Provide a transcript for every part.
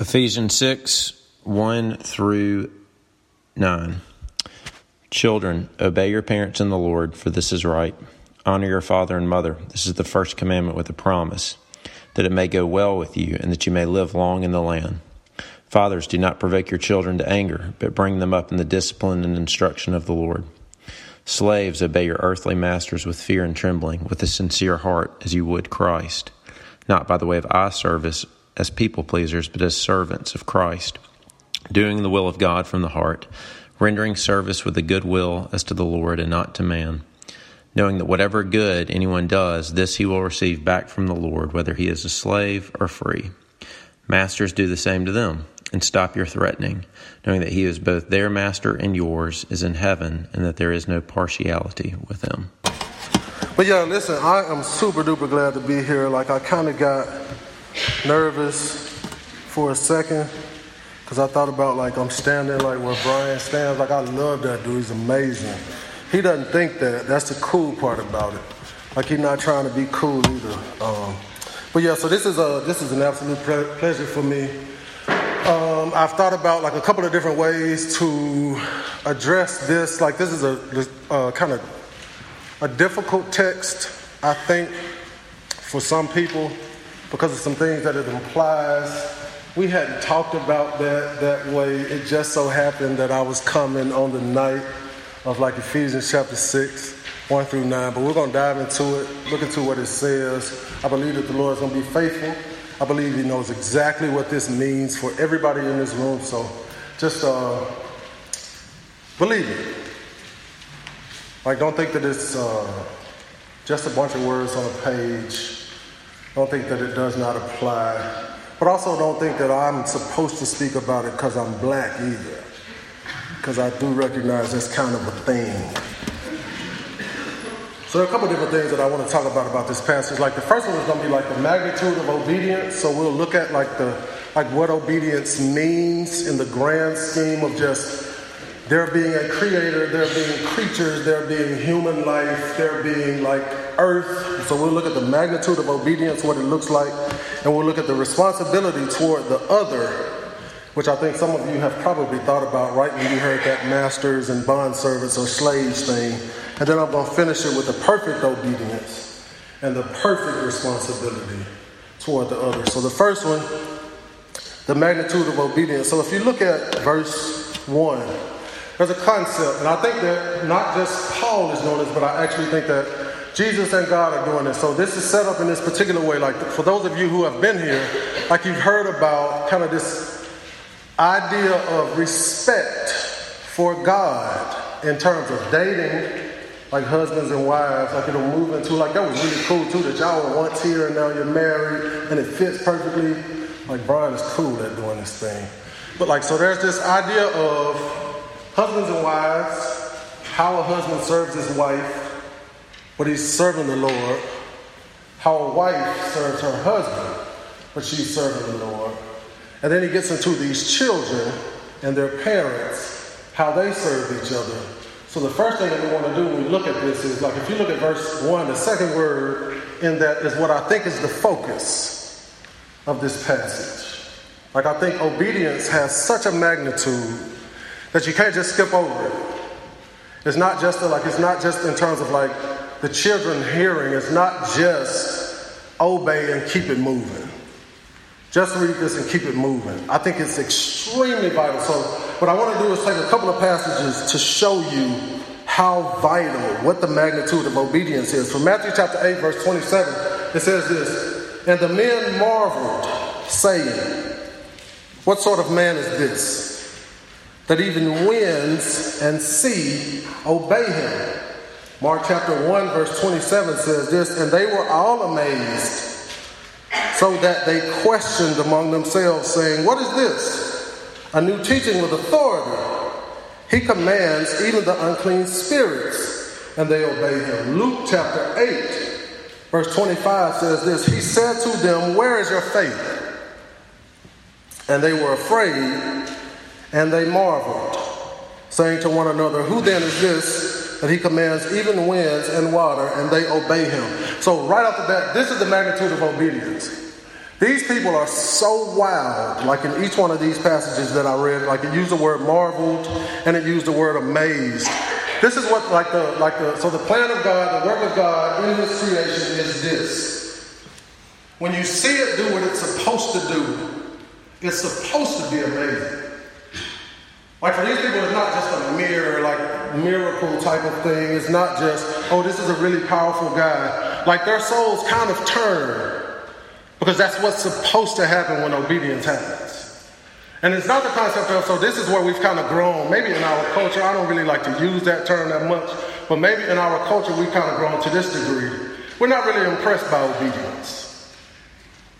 Ephesians 6 1 through 9. Children, obey your parents in the Lord, for this is right. Honor your father and mother. This is the first commandment with a promise, that it may go well with you and that you may live long in the land. Fathers, do not provoke your children to anger, but bring them up in the discipline and instruction of the Lord. Slaves, obey your earthly masters with fear and trembling, with a sincere heart, as you would Christ, not by the way of eye service as people pleasers, but as servants of Christ, doing the will of God from the heart, rendering service with a good will as to the Lord and not to man, knowing that whatever good anyone does, this he will receive back from the Lord, whether he is a slave or free. Masters, do the same to them, and stop your threatening, knowing that he is both their master and yours, is in heaven, and that there is no partiality with him. But yeah, listen, I am super duper glad to be here. Like, I kind of got nervous for a second because I thought about like I'm standing like where Brian stands. Like I love that dude. He's amazing. He doesn't think that. That's the cool part about it. Like he's not trying to be cool either. Um, but yeah, so this is a this is an absolute pleasure for me. Um, I've thought about like a couple of different ways to address this. Like this is a uh, kind of a difficult text, I think, for some people because of some things that it implies. We hadn't talked about that that way. It just so happened that I was coming on the night of like Ephesians chapter 6, 1 through 9. But we're going to dive into it, look into what it says. I believe that the Lord is going to be faithful. I believe He knows exactly what this means for everybody in this room. So just uh, believe it. Like, don't think that it's uh, just a bunch of words on a page don't think that it does not apply. But also don't think that I'm supposed to speak about it because I'm black either. Because I do recognize that's kind of a thing. So there are a couple different things that I want to talk about about this passage. Like the first one is going to be like the magnitude of obedience. So we'll look at like the like what obedience means in the grand scheme of just there being a creator, there being creatures, there being human life, there being like earth. So we'll look at the magnitude of obedience, what it looks like, and we'll look at the responsibility toward the other, which I think some of you have probably thought about right when you heard that masters and bond servants or slaves thing. And then I'm going to finish it with the perfect obedience and the perfect responsibility toward the other. So the first one, the magnitude of obedience. So if you look at verse 1, there's a concept, and I think that not just Paul is doing this, but I actually think that Jesus and God are doing this. So this is set up in this particular way. Like for those of you who have been here, like you've heard about kind of this idea of respect for God in terms of dating, like husbands and wives, like it'll move into like that was really cool too that y'all were once here and now you're married and it fits perfectly. Like Brian is cool at doing this thing. But like so there's this idea of Husbands and wives, how a husband serves his wife, but he's serving the Lord. How a wife serves her husband, but she's serving the Lord. And then he gets into these children and their parents, how they serve each other. So the first thing that we want to do when we look at this is like if you look at verse 1, the second word in that is what I think is the focus of this passage. Like I think obedience has such a magnitude that you can't just skip over it. It's not just a, like it's not just in terms of like the children hearing. is not just obey and keep it moving. Just read this and keep it moving. I think it's extremely vital. So what I want to do is take a couple of passages to show you how vital, what the magnitude of obedience is. From Matthew chapter 8, verse 27, it says this, and the men marveled, saying, What sort of man is this? that even winds and sea obey him. Mark chapter 1, verse 27 says this, and they were all amazed, so that they questioned among themselves, saying, What is this? A new teaching with authority. He commands even the unclean spirits, and they obey him. Luke chapter 8, verse 25 says this He said to them, Where is your faith? And they were afraid and they marveled, saying to one another, Who then is this that he commands even winds and water, and they obey him? So, right off the bat, this is the magnitude of obedience. These people are so wild, like in each one of these passages that I read, like it used the word marveled and it used the word amazed. This is what, like the, like the, so the plan of God, the work of God in this creation is this. When you see it do what it's supposed to do, it's supposed to be amazing. Like for these people, it's not just a mere, like, miracle type of thing. It's not just, oh, this is a really powerful guy. Like their souls kind of turn because that's what's supposed to happen when obedience happens. And it's not the concept of, so this is where we've kind of grown. Maybe in our culture, I don't really like to use that term that much, but maybe in our culture, we've kind of grown to this degree. We're not really impressed by obedience.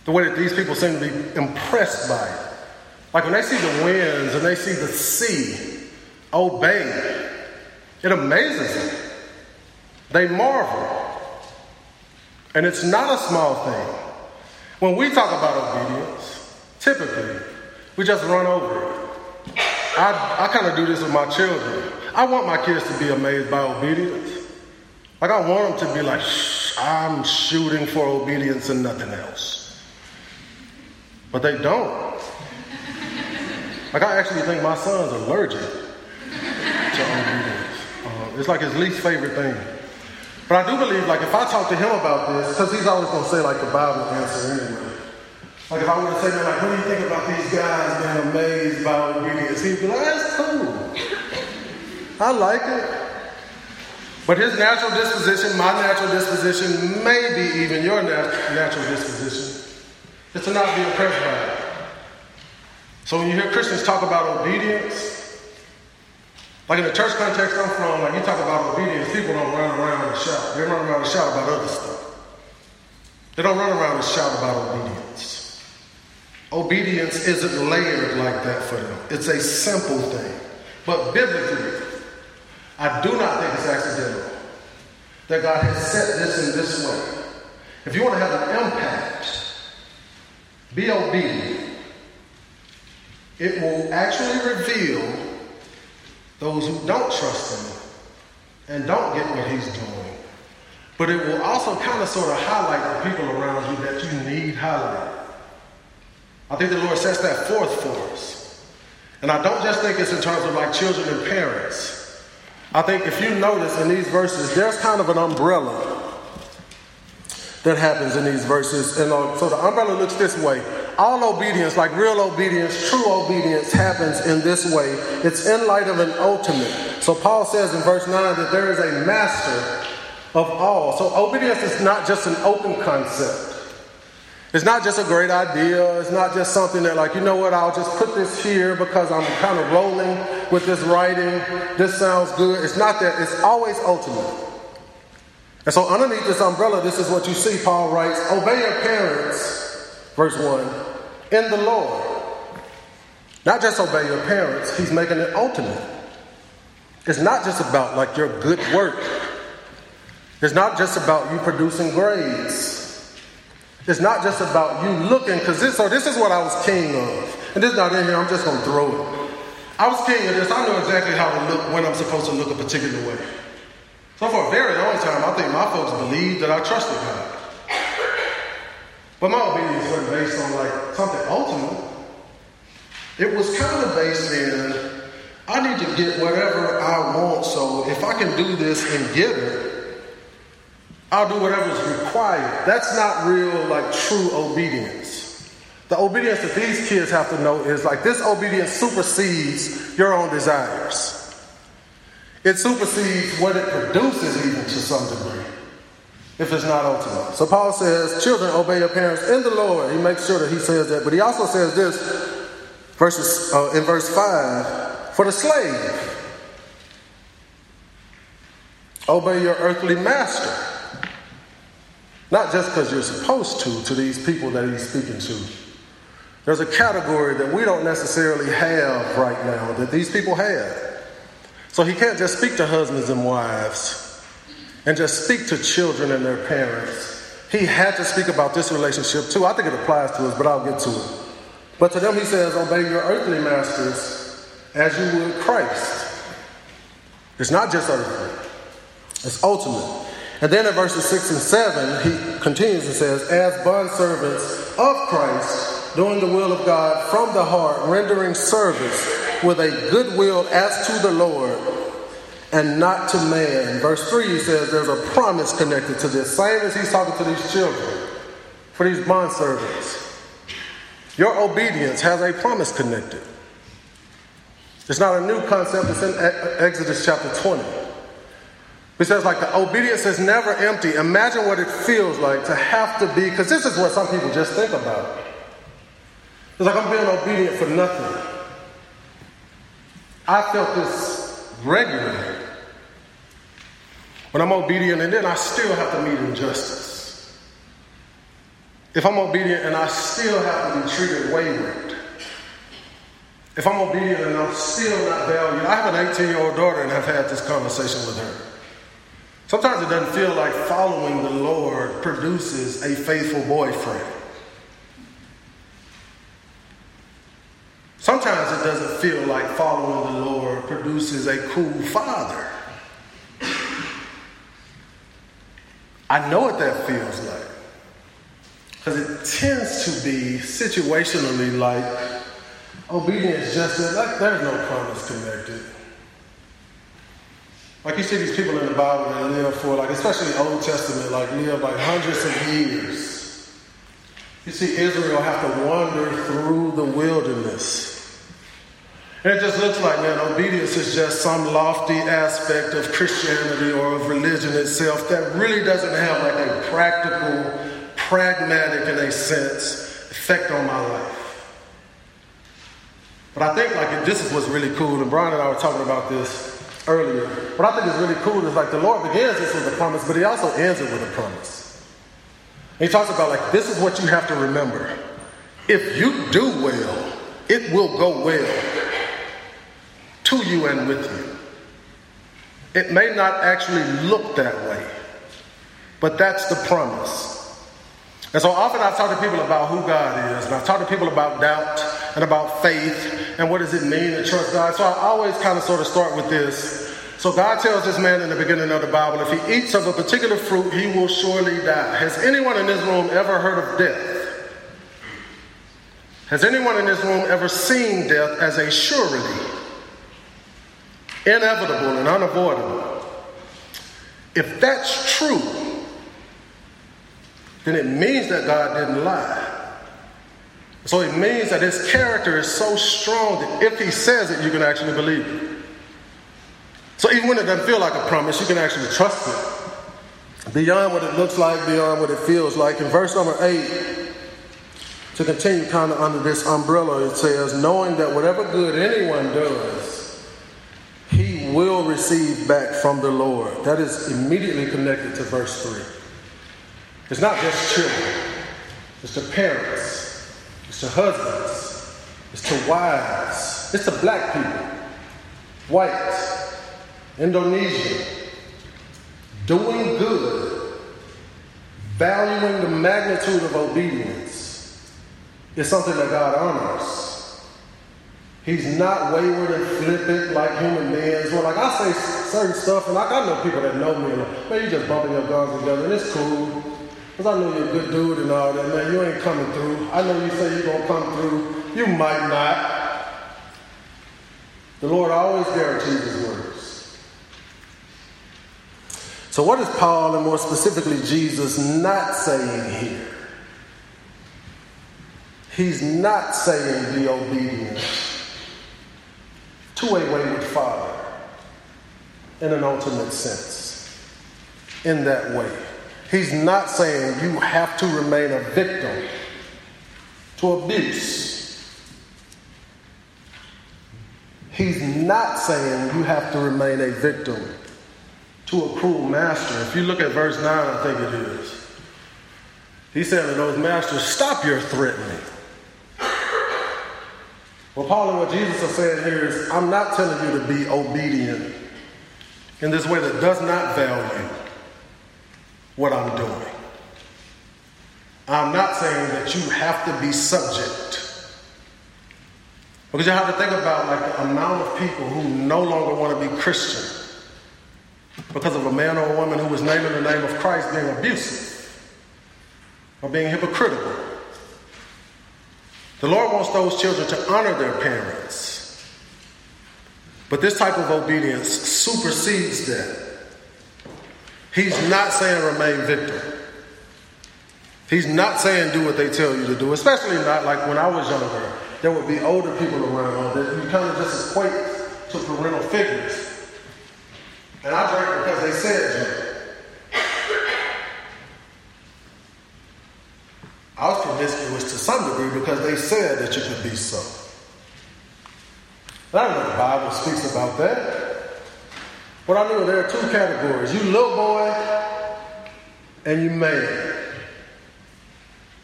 The way that these people seem to be impressed by it. Like when they see the winds and they see the sea obey, it amazes them. They marvel. And it's not a small thing. When we talk about obedience, typically, we just run over it. I, I kind of do this with my children. I want my kids to be amazed by obedience. Like, I want them to be like, I'm shooting for obedience and nothing else. But they don't. Like, I actually think my son's allergic to obedience. Uh, it's like his least favorite thing. But I do believe, like, if I talk to him about this, because he's always going to say, like, the Bible answer anyway. Like, if I were to say, like, what do you think about these guys being amazed by obedience? He'd be like, that's cool. I like it. But his natural disposition, my natural disposition, maybe even your nat- natural disposition, is to not be impressed by it. So when you hear Christians talk about obedience, like in the church context I'm from, like you talk about obedience, people don't run around and shout. They run around and shout about other stuff. They don't run around and shout about obedience. Obedience isn't layered like that for them. It's a simple thing. But biblically, I do not think it's accidental that God has set this in this way. If you want to have an impact, be obedient. It will actually reveal those who don't trust him and don't get what he's doing. But it will also kind of sort of highlight the people around you that you need highlighted. I think the Lord sets that forth for us. And I don't just think it's in terms of like children and parents. I think if you notice in these verses, there's kind of an umbrella that happens in these verses. And uh, so the umbrella looks this way all obedience, like real obedience, true obedience, happens in this way. It's in light of an ultimate. So Paul says in verse 9 that there is a master of all. So obedience is not just an open concept. It's not just a great idea. It's not just something that, like, you know what, I'll just put this here because I'm kind of rolling with this writing. This sounds good. It's not that. It's always ultimate. And so, underneath this umbrella, this is what you see. Paul writes Obey your parents, verse 1, in the Lord. Not just obey your parents, he's making it ultimate. It's not just about like your good work. It's not just about you producing grades. It's not just about you looking, because this, so this is what I was king of. And this is not in here, I'm just going to throw it. I was king of this. I know exactly how to look when I'm supposed to look a particular way. So for a very long time, I think my folks believed that I trusted God. But my obedience wasn't based on like something ultimate. It was kind of based in I need to get whatever I want, so if I can do this and get it, I'll do whatever's required. That's not real, like true obedience. The obedience that these kids have to know is like this obedience supersedes your own desires. It supersedes what it produces, even to some degree if it's not ultimate. So Paul says, Children, obey your parents in the Lord. He makes sure that he says that. But he also says this verses, uh, in verse 5 for the slave, obey your earthly master. Not just because you're supposed to, to these people that he's speaking to. There's a category that we don't necessarily have right now that these people have. So he can't just speak to husbands and wives and just speak to children and their parents. He had to speak about this relationship too. I think it applies to us, but I'll get to it. But to them, he says, Obey your earthly masters as you would Christ. It's not just earthly, it's ultimate. And then in verses 6 and 7, he continues and says, As bondservants of Christ, doing the will of God from the heart, rendering service with a good will as to the Lord and not to man. Verse 3 he says there's a promise connected to this, same as he's talking to these children, for these bondservants. Your obedience has a promise connected. It's not a new concept, it's in Exodus chapter 20. It says, like, the obedience is never empty. Imagine what it feels like to have to be, because this is what some people just think about. It's like I'm being obedient for nothing. I felt this regularly. When I'm obedient and then I still have to meet injustice. If I'm obedient and I still have to be treated wayward. If I'm obedient and I'm still not valued. I have an 18 year old daughter and I've had this conversation with her. Sometimes it doesn't feel like following the Lord produces a faithful boyfriend. Sometimes it doesn't feel like following the Lord produces a cool father. I know what that feels like. Because it tends to be situationally like obedience just like there's no promise connected. Like you see these people in the Bible that live for like especially Old Testament, like live like hundreds of years. You see Israel have to wander through the wilderness. It just looks like, man, obedience is just some lofty aspect of Christianity or of religion itself that really doesn't have like a practical, pragmatic, in a sense, effect on my life. But I think like this is what's really cool, and Brian and I were talking about this earlier. What I think is really cool is like the Lord begins this with a promise, but he also ends it with a promise. And he talks about like this is what you have to remember. If you do well, it will go well to you and with you. It may not actually look that way, but that's the promise. And so often I talk to people about who God is, and I talk to people about doubt and about faith and what does it mean to trust God. So I always kind of sort of start with this. So God tells this man in the beginning of the Bible, if he eats of a particular fruit, he will surely die. Has anyone in this room ever heard of death? Has anyone in this room ever seen death as a surety? Inevitable and unavoidable. If that's true, then it means that God didn't lie. So it means that his character is so strong that if he says it, you can actually believe it. So even when it doesn't feel like a promise, you can actually trust it. Beyond what it looks like, beyond what it feels like. In verse number 8, to continue kind of under this umbrella, it says, knowing that whatever good anyone does, will receive back from the Lord. That is immediately connected to verse 3. It's not just children, it's to parents, it's to husbands, it's to wives, it's to black people, white, Indonesian, doing good, valuing the magnitude of obedience is something that God honors. He's not wayward and flippant like human beings. Well, like I say certain stuff, and like I know people that know me, like, man, you just bumping your guns together, and it's cool. Because I know you're a good dude and all that, man. You ain't coming through. I know you say you're going to come through. You might not. The Lord always guarantees his words. So, what is Paul, and more specifically Jesus, not saying here? He's not saying be obedient to a wayward father in an ultimate sense, in that way. He's not saying you have to remain a victim to abuse. He's not saying you have to remain a victim to a cruel master. If you look at verse 9, I think it is. He said to those masters, Stop your threatening. Well, Paul and what Jesus is saying here is, I'm not telling you to be obedient in this way that does not value what I'm doing. I'm not saying that you have to be subject. Because you have to think about like the amount of people who no longer want to be Christian because of a man or a woman who was naming the name of Christ being abusive or being hypocritical. The Lord wants those children to honor their parents. But this type of obedience supersedes that. He's not saying remain victim. He's not saying do what they tell you to do, especially not like when I was younger. There would be older people around that you kind of just equate to parental figures. And I drank because they said drink. I was promiscuous to some degree because they said that you could be so. I don't know the Bible speaks about that. But I knew there are two categories. You little boy and you man.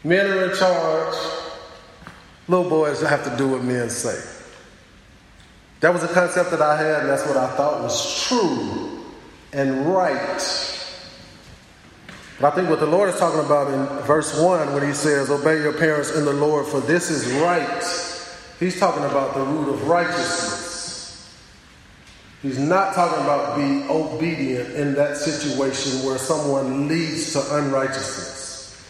Men are in charge. Little boys have to do what men say. That was a concept that I had, and that's what I thought was true and right. But I think what the Lord is talking about in verse 1 when he says, Obey your parents in the Lord, for this is right, he's talking about the root of righteousness. He's not talking about be obedient in that situation where someone leads to unrighteousness.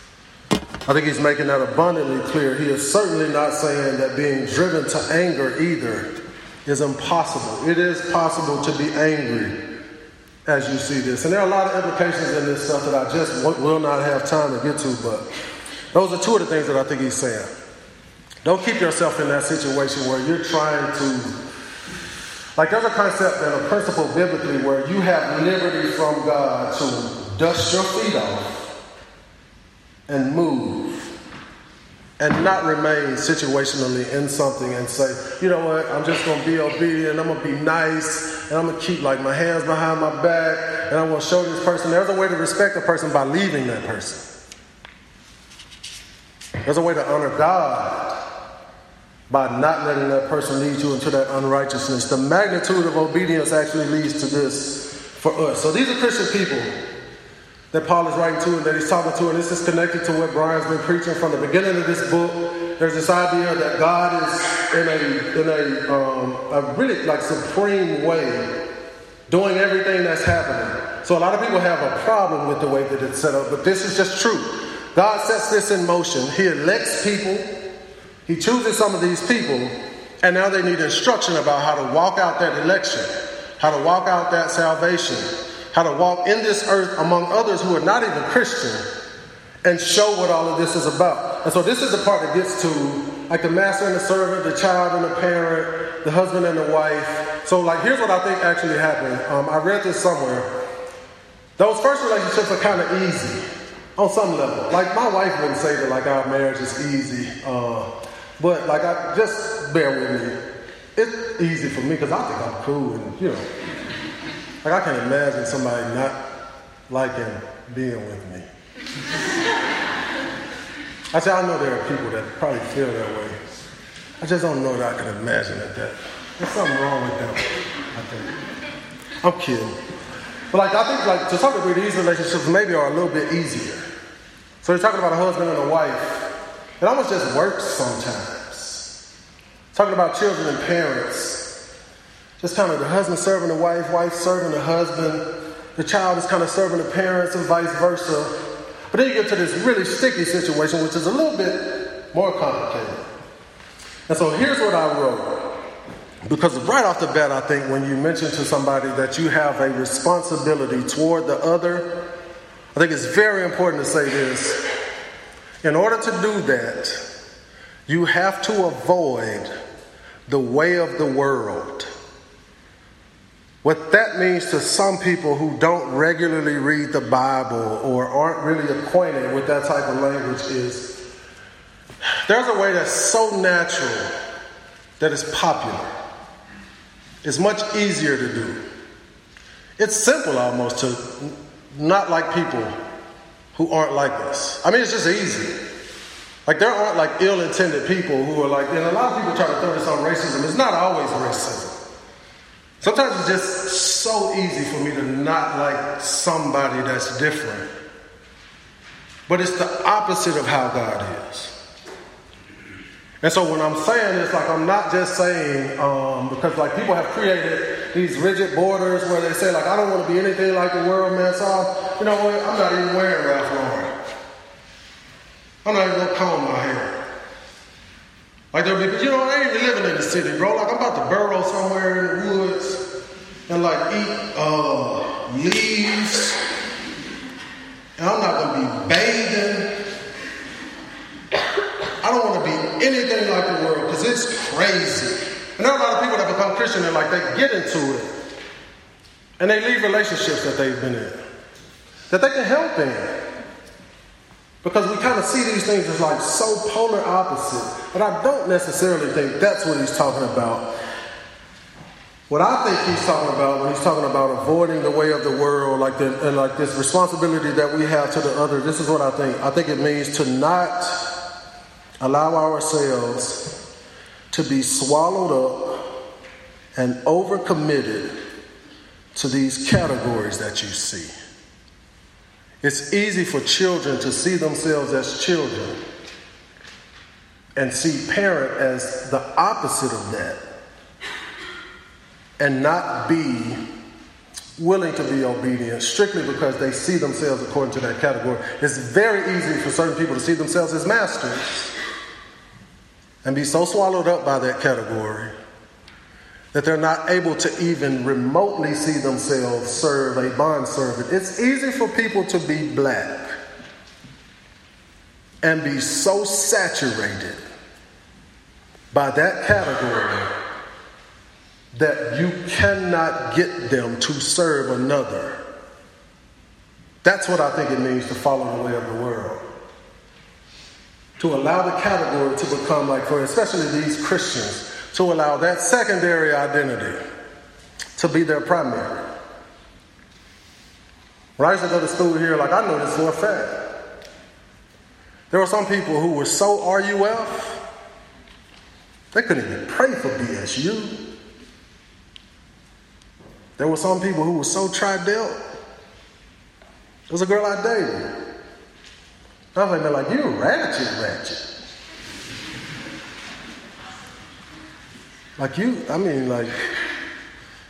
I think he's making that abundantly clear. He is certainly not saying that being driven to anger either is impossible. It is possible to be angry as you see this. And there are a lot of implications in this stuff that I just will not have time to get to, but those are two of the things that I think he's saying. Don't keep yourself in that situation where you're trying to, like, there's a concept and a principle biblically where you have liberty from God to dust your feet off and move and not remain situationally in something and say, you know what, I'm just going to be obedient, I'm going to be nice, and I'm going to keep like my hands behind my back, and I'm going to show this person. There's a way to respect a person by leaving that person. There's a way to honor God by not letting that person lead you into that unrighteousness. The magnitude of obedience actually leads to this for us. So these are Christian people that Paul is writing to and that he's talking to, and this is connected to what Brian's been preaching from the beginning of this book. There's this idea that God is in a in a, um, a really like supreme way doing everything that's happening. So a lot of people have a problem with the way that it's set up, but this is just true. God sets this in motion. He elects people. He chooses some of these people, and now they need instruction about how to walk out that election, how to walk out that salvation how to walk in this earth among others who are not even Christian and show what all of this is about. And so this is the part that gets to like the master and the servant, the child and the parent, the husband and the wife. So like here's what I think actually happened. Um, I read this somewhere. Those first relationships are kind of easy on some level. Like my wife wouldn't say that like our marriage is easy, uh, but like I just bear with me. It's easy for me because I think I'm cool and you know like I can imagine somebody not liking being with me. I say I know there are people that probably feel that way. I just don't know that I can imagine that. There's something wrong with them, I think. I'm kidding. But like I think like to some degree these relationships maybe are a little bit easier. So you're talking about a husband and a wife. It almost just works sometimes. Talking about children and parents. Just kind of the husband serving the wife, wife serving the husband. The child is kind of serving the parents and vice versa. But then you get to this really sticky situation, which is a little bit more complicated. And so here's what I wrote. Because right off the bat, I think when you mention to somebody that you have a responsibility toward the other, I think it's very important to say this. In order to do that, you have to avoid the way of the world. What that means to some people who don't regularly read the Bible or aren't really acquainted with that type of language is there's a way that's so natural that it's popular. It's much easier to do. It's simple almost to not like people who aren't like us. I mean, it's just easy. Like, there aren't like ill intended people who are like, and a lot of people try to throw this on racism. It's not always racism. Sometimes it's just so easy for me to not like somebody that's different. But it's the opposite of how God is. And so when I'm saying this, like I'm not just saying um, because like people have created these rigid borders where they say like I don't want to be anything like the world, man. So I'm, you know what? I'm not even wearing Ralph Lauren. I'm not even gonna comb my hair. Like there'll be, you know, I ain't living in the city, bro. Like I'm about to burrow somewhere in the woods and like eat uh, leaves. And I'm not gonna be bathing. I don't want to be anything like the world because it's crazy. And there are a lot of people that become Christian and like they get into it and they leave relationships that they've been in that they can help in. Because we kind of see these things as like so polar opposite. But I don't necessarily think that's what he's talking about. What I think he's talking about when he's talking about avoiding the way of the world, like the, and like this responsibility that we have to the other, this is what I think. I think it means to not allow ourselves to be swallowed up and overcommitted to these categories that you see. It's easy for children to see themselves as children and see parent as the opposite of that and not be willing to be obedient strictly because they see themselves according to that category. It's very easy for certain people to see themselves as masters and be so swallowed up by that category that they're not able to even remotely see themselves serve a bond servant. It's easy for people to be black and be so saturated by that category that you cannot get them to serve another. That's what I think it means to follow the way of the world to allow the category to become like for especially these Christians, to allow that secondary identity to be their primary. When I used to go to school here, like I know this for a fact. There were some people who were so RUF, they couldn't even pray for BSU. There were some people who were so tri-delt. There was a girl I dated. I was like, they're like, you're ratchet, ratchet. Like you, I mean, like,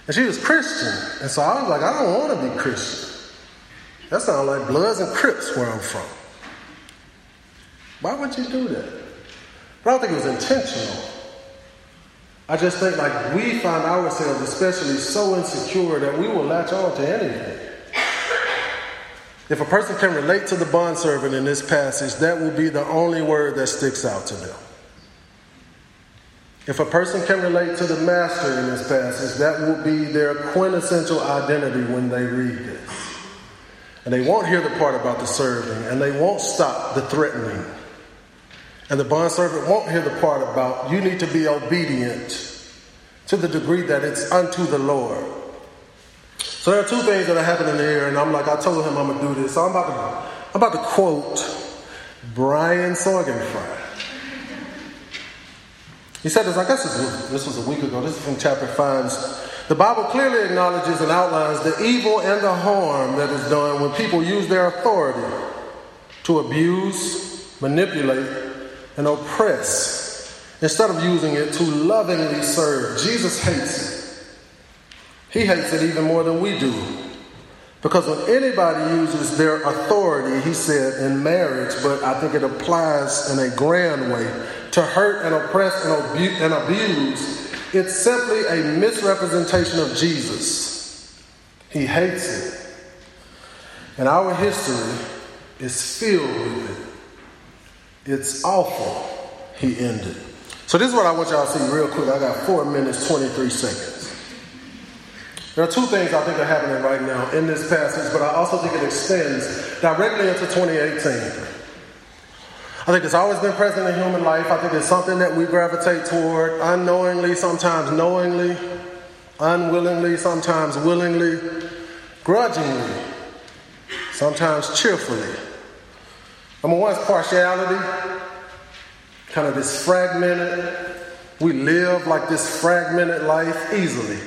and she was Christian. And so I was like, I don't want to be Christian. That sounds like Bloods and Crips where I'm from. Why would you do that? But I don't think it was intentional. I just think like we find ourselves especially so insecure that we will latch on to anything. If a person can relate to the bondservant in this passage, that will be the only word that sticks out to them. If a person can relate to the master in this passage, that will be their quintessential identity when they read this. And they won't hear the part about the serving, and they won't stop the threatening. And the bondservant won't hear the part about you need to be obedient to the degree that it's unto the Lord. So there are two things that are happening here, and I'm like, I told him I'm gonna do this. So I'm about to, I'm about to quote Brian Sorgenfrei. He said this, I guess this was, a week ago. This is from chapter 5. The Bible clearly acknowledges and outlines the evil and the harm that is done when people use their authority to abuse, manipulate, and oppress instead of using it to lovingly serve. Jesus hates it. He hates it even more than we do. Because when anybody uses their authority, he said in marriage, but I think it applies in a grand way, to hurt and oppress and, abuse, it's simply a misrepresentation of Jesus. He hates it. And our history is filled with it. It's awful, he ended. So, this is what I want y'all to see real quick. I got four minutes, 23 seconds. There are two things I think are happening right now in this passage, but I also think it extends directly into 2018. I think it's always been present in human life. I think it's something that we gravitate toward unknowingly, sometimes knowingly, unwillingly, sometimes willingly, grudgingly, sometimes cheerfully. Number one is partiality, kind of this fragmented. We live like this fragmented life easily.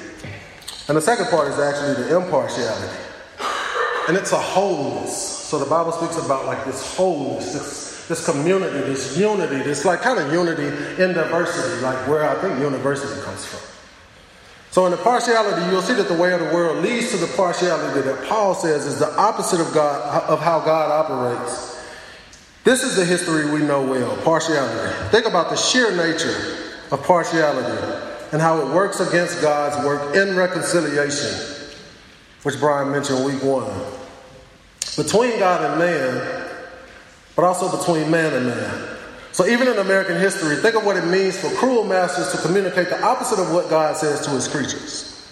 And the second part is actually the impartiality. And it's a wholeness. So the Bible speaks about like this wholeness, this, community, this unity, this like kind of unity in diversity, like where I think university comes from. So in the partiality, you'll see that the way of the world leads to the partiality that Paul says is the opposite of God of how God operates. This is the history we know well, partiality. Think about the sheer nature of partiality and how it works against God's work in reconciliation, which Brian mentioned week one. Between God and man, but also between man and man. So, even in American history, think of what it means for cruel masters to communicate the opposite of what God says to his creatures.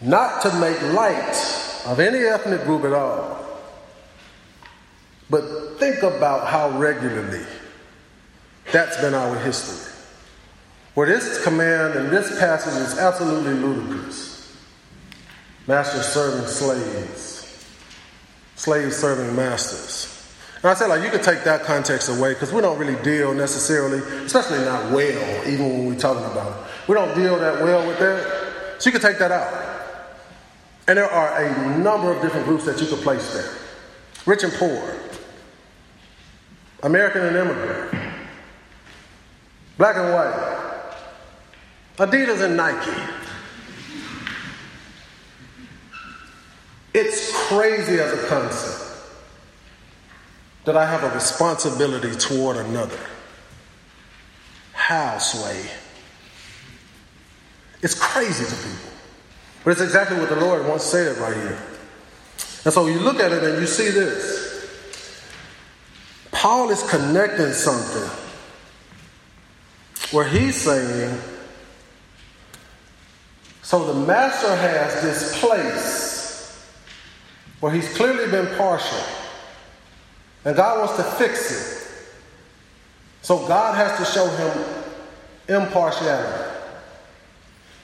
Not to make light of any ethnic group at all. But think about how regularly that's been our history. Where this command and this passage is absolutely ludicrous. Masters serving slaves, slaves serving masters. And I said, like, you could take that context away because we don't really deal necessarily, especially not well, even when we're talking about it. We don't deal that well with that. So you could take that out. And there are a number of different groups that you could place there rich and poor, American and immigrant, black and white, Adidas and Nike. It's crazy as a concept that I have a responsibility toward another. How, Sway? It's crazy to people. But it's exactly what the Lord once said right here. And so you look at it and you see this. Paul is connecting something where he's saying, so the master has this place where he's clearly been partial. And God wants to fix it. So God has to show him impartiality.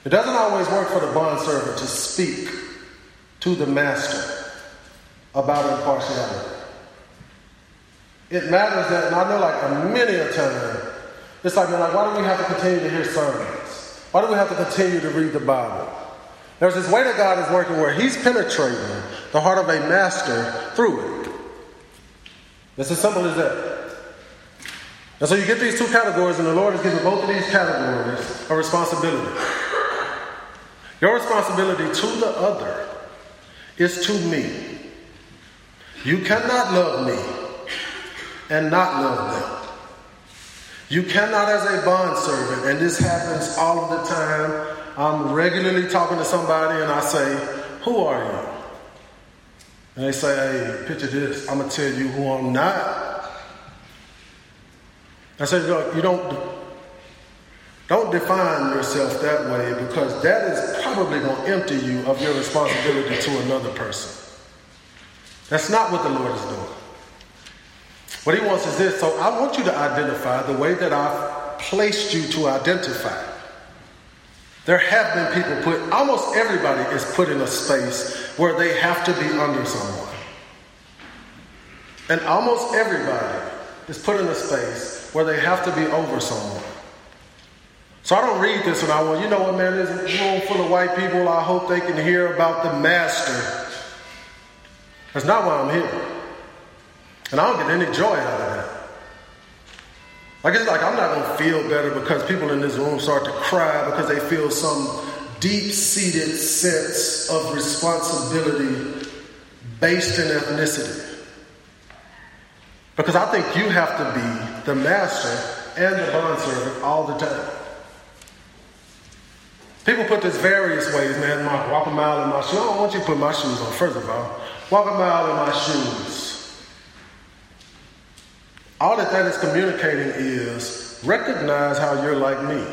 It doesn't always work for the bondservant to speak to the master about impartiality. It matters that, and I know like a many a time, it's like, like, why do we have to continue to hear sermons? Why do we have to continue to read the Bible? There's this way that God is working where He's penetrating the heart of a master through it. It's as simple as that. And so you get these two categories, and the Lord has given both of these categories a responsibility. Your responsibility to the other is to me. You cannot love me and not love them. You cannot, as a bond servant, and this happens all of the time. I'm regularly talking to somebody and I say, Who are you? And they say, hey, picture this. I'm going to tell you who I'm not. I said, look, you don't, don't define yourself that way because that is probably going to empty you of your responsibility to another person. That's not what the Lord is doing. What he wants is this. So I want you to identify the way that I've placed you to identify. There have been people put, almost everybody is put in a space where they have to be under someone. And almost everybody is put in a space where they have to be over someone. So I don't read this and I want, you know what, man, there's a room full of white people. I hope they can hear about the master. That's not why I'm here. And I don't get any joy out of that. Like it's like I'm not gonna feel better because people in this room start to cry because they feel some deep-seated sense of responsibility based in ethnicity. Because I think you have to be the master and the bondservant all the time. People put this various ways, man. Walk a mile in my shoes. I don't want you to put my shoes on, first of all. Walk a mile in my shoes. All that that is communicating is recognize how you're like me.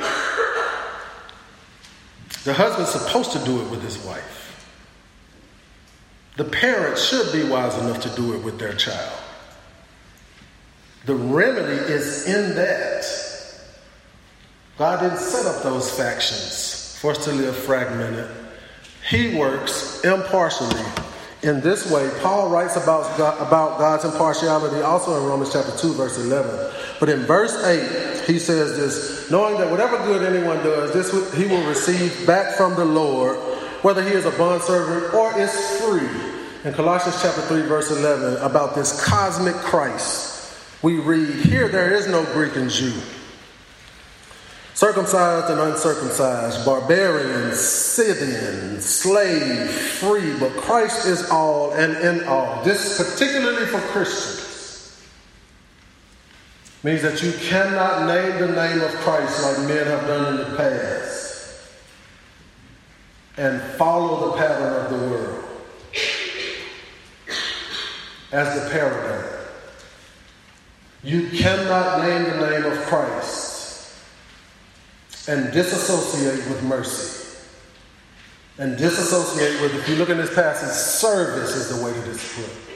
The husband's supposed to do it with his wife. The parents should be wise enough to do it with their child. The remedy is in that. God didn't set up those factions for us to live fragmented. He works impartially in this way, Paul writes about, God, about God's impartiality also in Romans chapter 2, verse 11. But in verse 8, he says this knowing that whatever good anyone does, this he will receive back from the Lord, whether he is a bondservant or is free. In Colossians chapter 3, verse 11, about this cosmic Christ we read, Here there is no Greek and Jew, circumcised and uncircumcised, barbarian, Scythian, slave, free, but Christ is all and in all. This particularly for Christians means that you cannot name the name of Christ like men have done in the past and follow the pattern of the world as the paradigm. You cannot name the name of Christ and disassociate with mercy. And disassociate with, if you look in this passage, service is the way to discipline.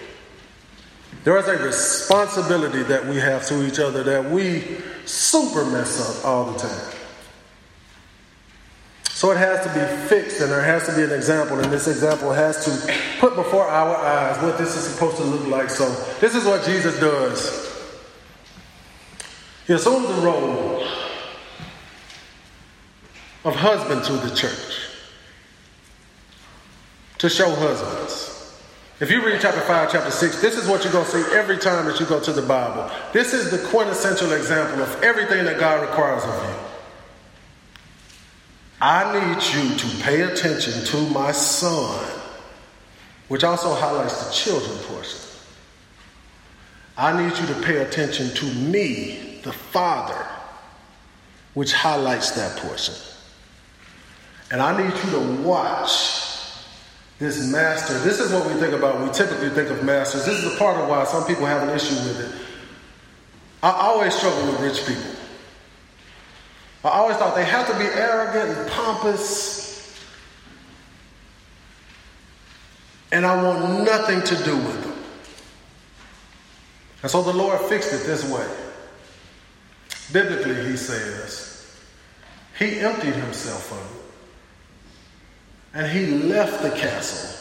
There is a responsibility that we have to each other that we super mess up all the time. So it has to be fixed and there has to be an example, and this example has to put before our eyes what this is supposed to look like. So this is what Jesus does. He assumes the role of husband to the church to show husbands. If you read chapter 5, chapter 6, this is what you're going to see every time that you go to the Bible. This is the quintessential example of everything that God requires of you. I need you to pay attention to my son, which also highlights the children portion. I need you to pay attention to me, the Father, which highlights that portion. And I need you to watch this master. This is what we think about. We typically think of masters. This is a part of why some people have an issue with it. I always struggle with rich people. I always thought they have to be arrogant and pompous. And I want nothing to do with them. And so the Lord fixed it this way. Biblically, he says, he emptied himself of. And he left the castle.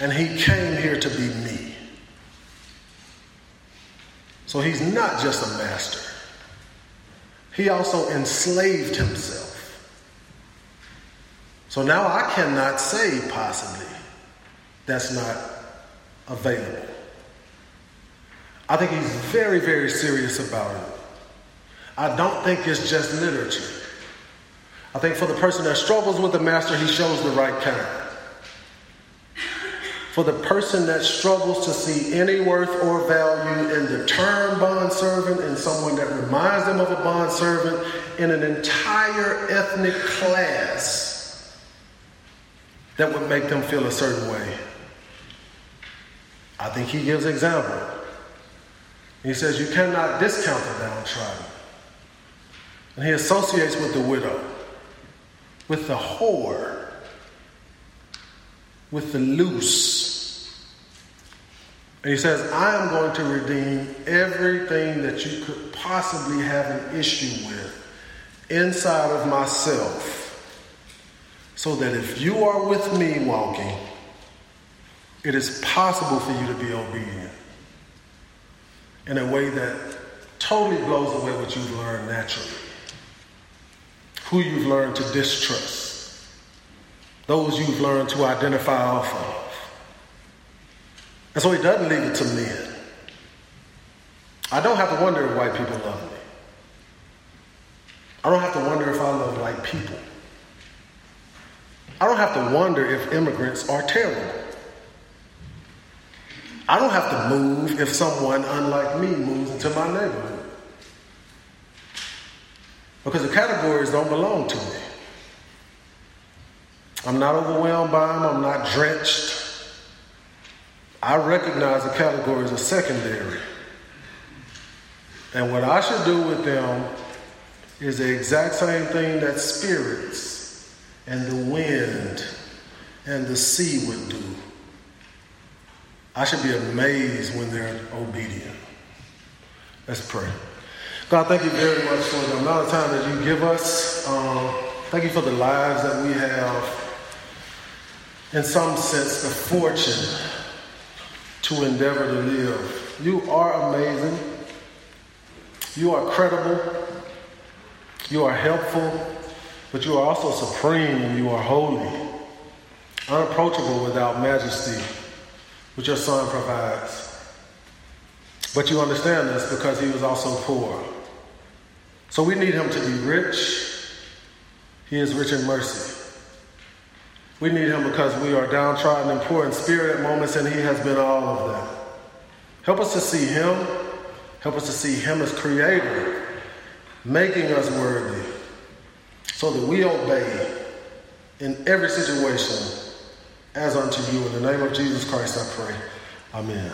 And he came here to be me. So he's not just a master. He also enslaved himself. So now I cannot say, possibly, that's not available. I think he's very, very serious about it. I don't think it's just literature. I think for the person that struggles with the master, he shows the right kind. For the person that struggles to see any worth or value in the term bondservant and someone that reminds them of a bondservant in an entire ethnic class that would make them feel a certain way. I think he gives example. He says you cannot discount the downtrodden. And he associates with the widow, with the whore, with the loose. And he says, I am going to redeem everything that you could possibly have an issue with inside of myself. So that if you are with me walking, it is possible for you to be obedient in a way that totally blows away what you've learned naturally. Who you've learned to distrust, those you've learned to identify off of. And so he doesn't leave it to men. I don't have to wonder if white people love me. I don't have to wonder if I love white people. I don't have to wonder if immigrants are terrible. I don't have to move if someone unlike me moves into my neighborhood. Because the categories don't belong to me. I'm not overwhelmed by them, I'm not drenched. I recognize the categories are secondary. And what I should do with them is the exact same thing that spirits and the wind and the sea would do. I should be amazed when they're obedient. Let's pray. God, thank you very much for the amount of time that you give us. Um, thank you for the lives that we have, in some sense, the fortune to endeavor to live. You are amazing. You are credible. You are helpful. But you are also supreme you are holy, unapproachable without majesty which your Son provides. But you understand this because he was also poor. So we need him to be rich. He is rich in mercy. We need him because we are downtrodden and poor in spirit at moments, and he has been all of that. Help us to see him. Help us to see him as creator, making us worthy, so that we obey in every situation as unto you. In the name of Jesus Christ, I pray. Amen.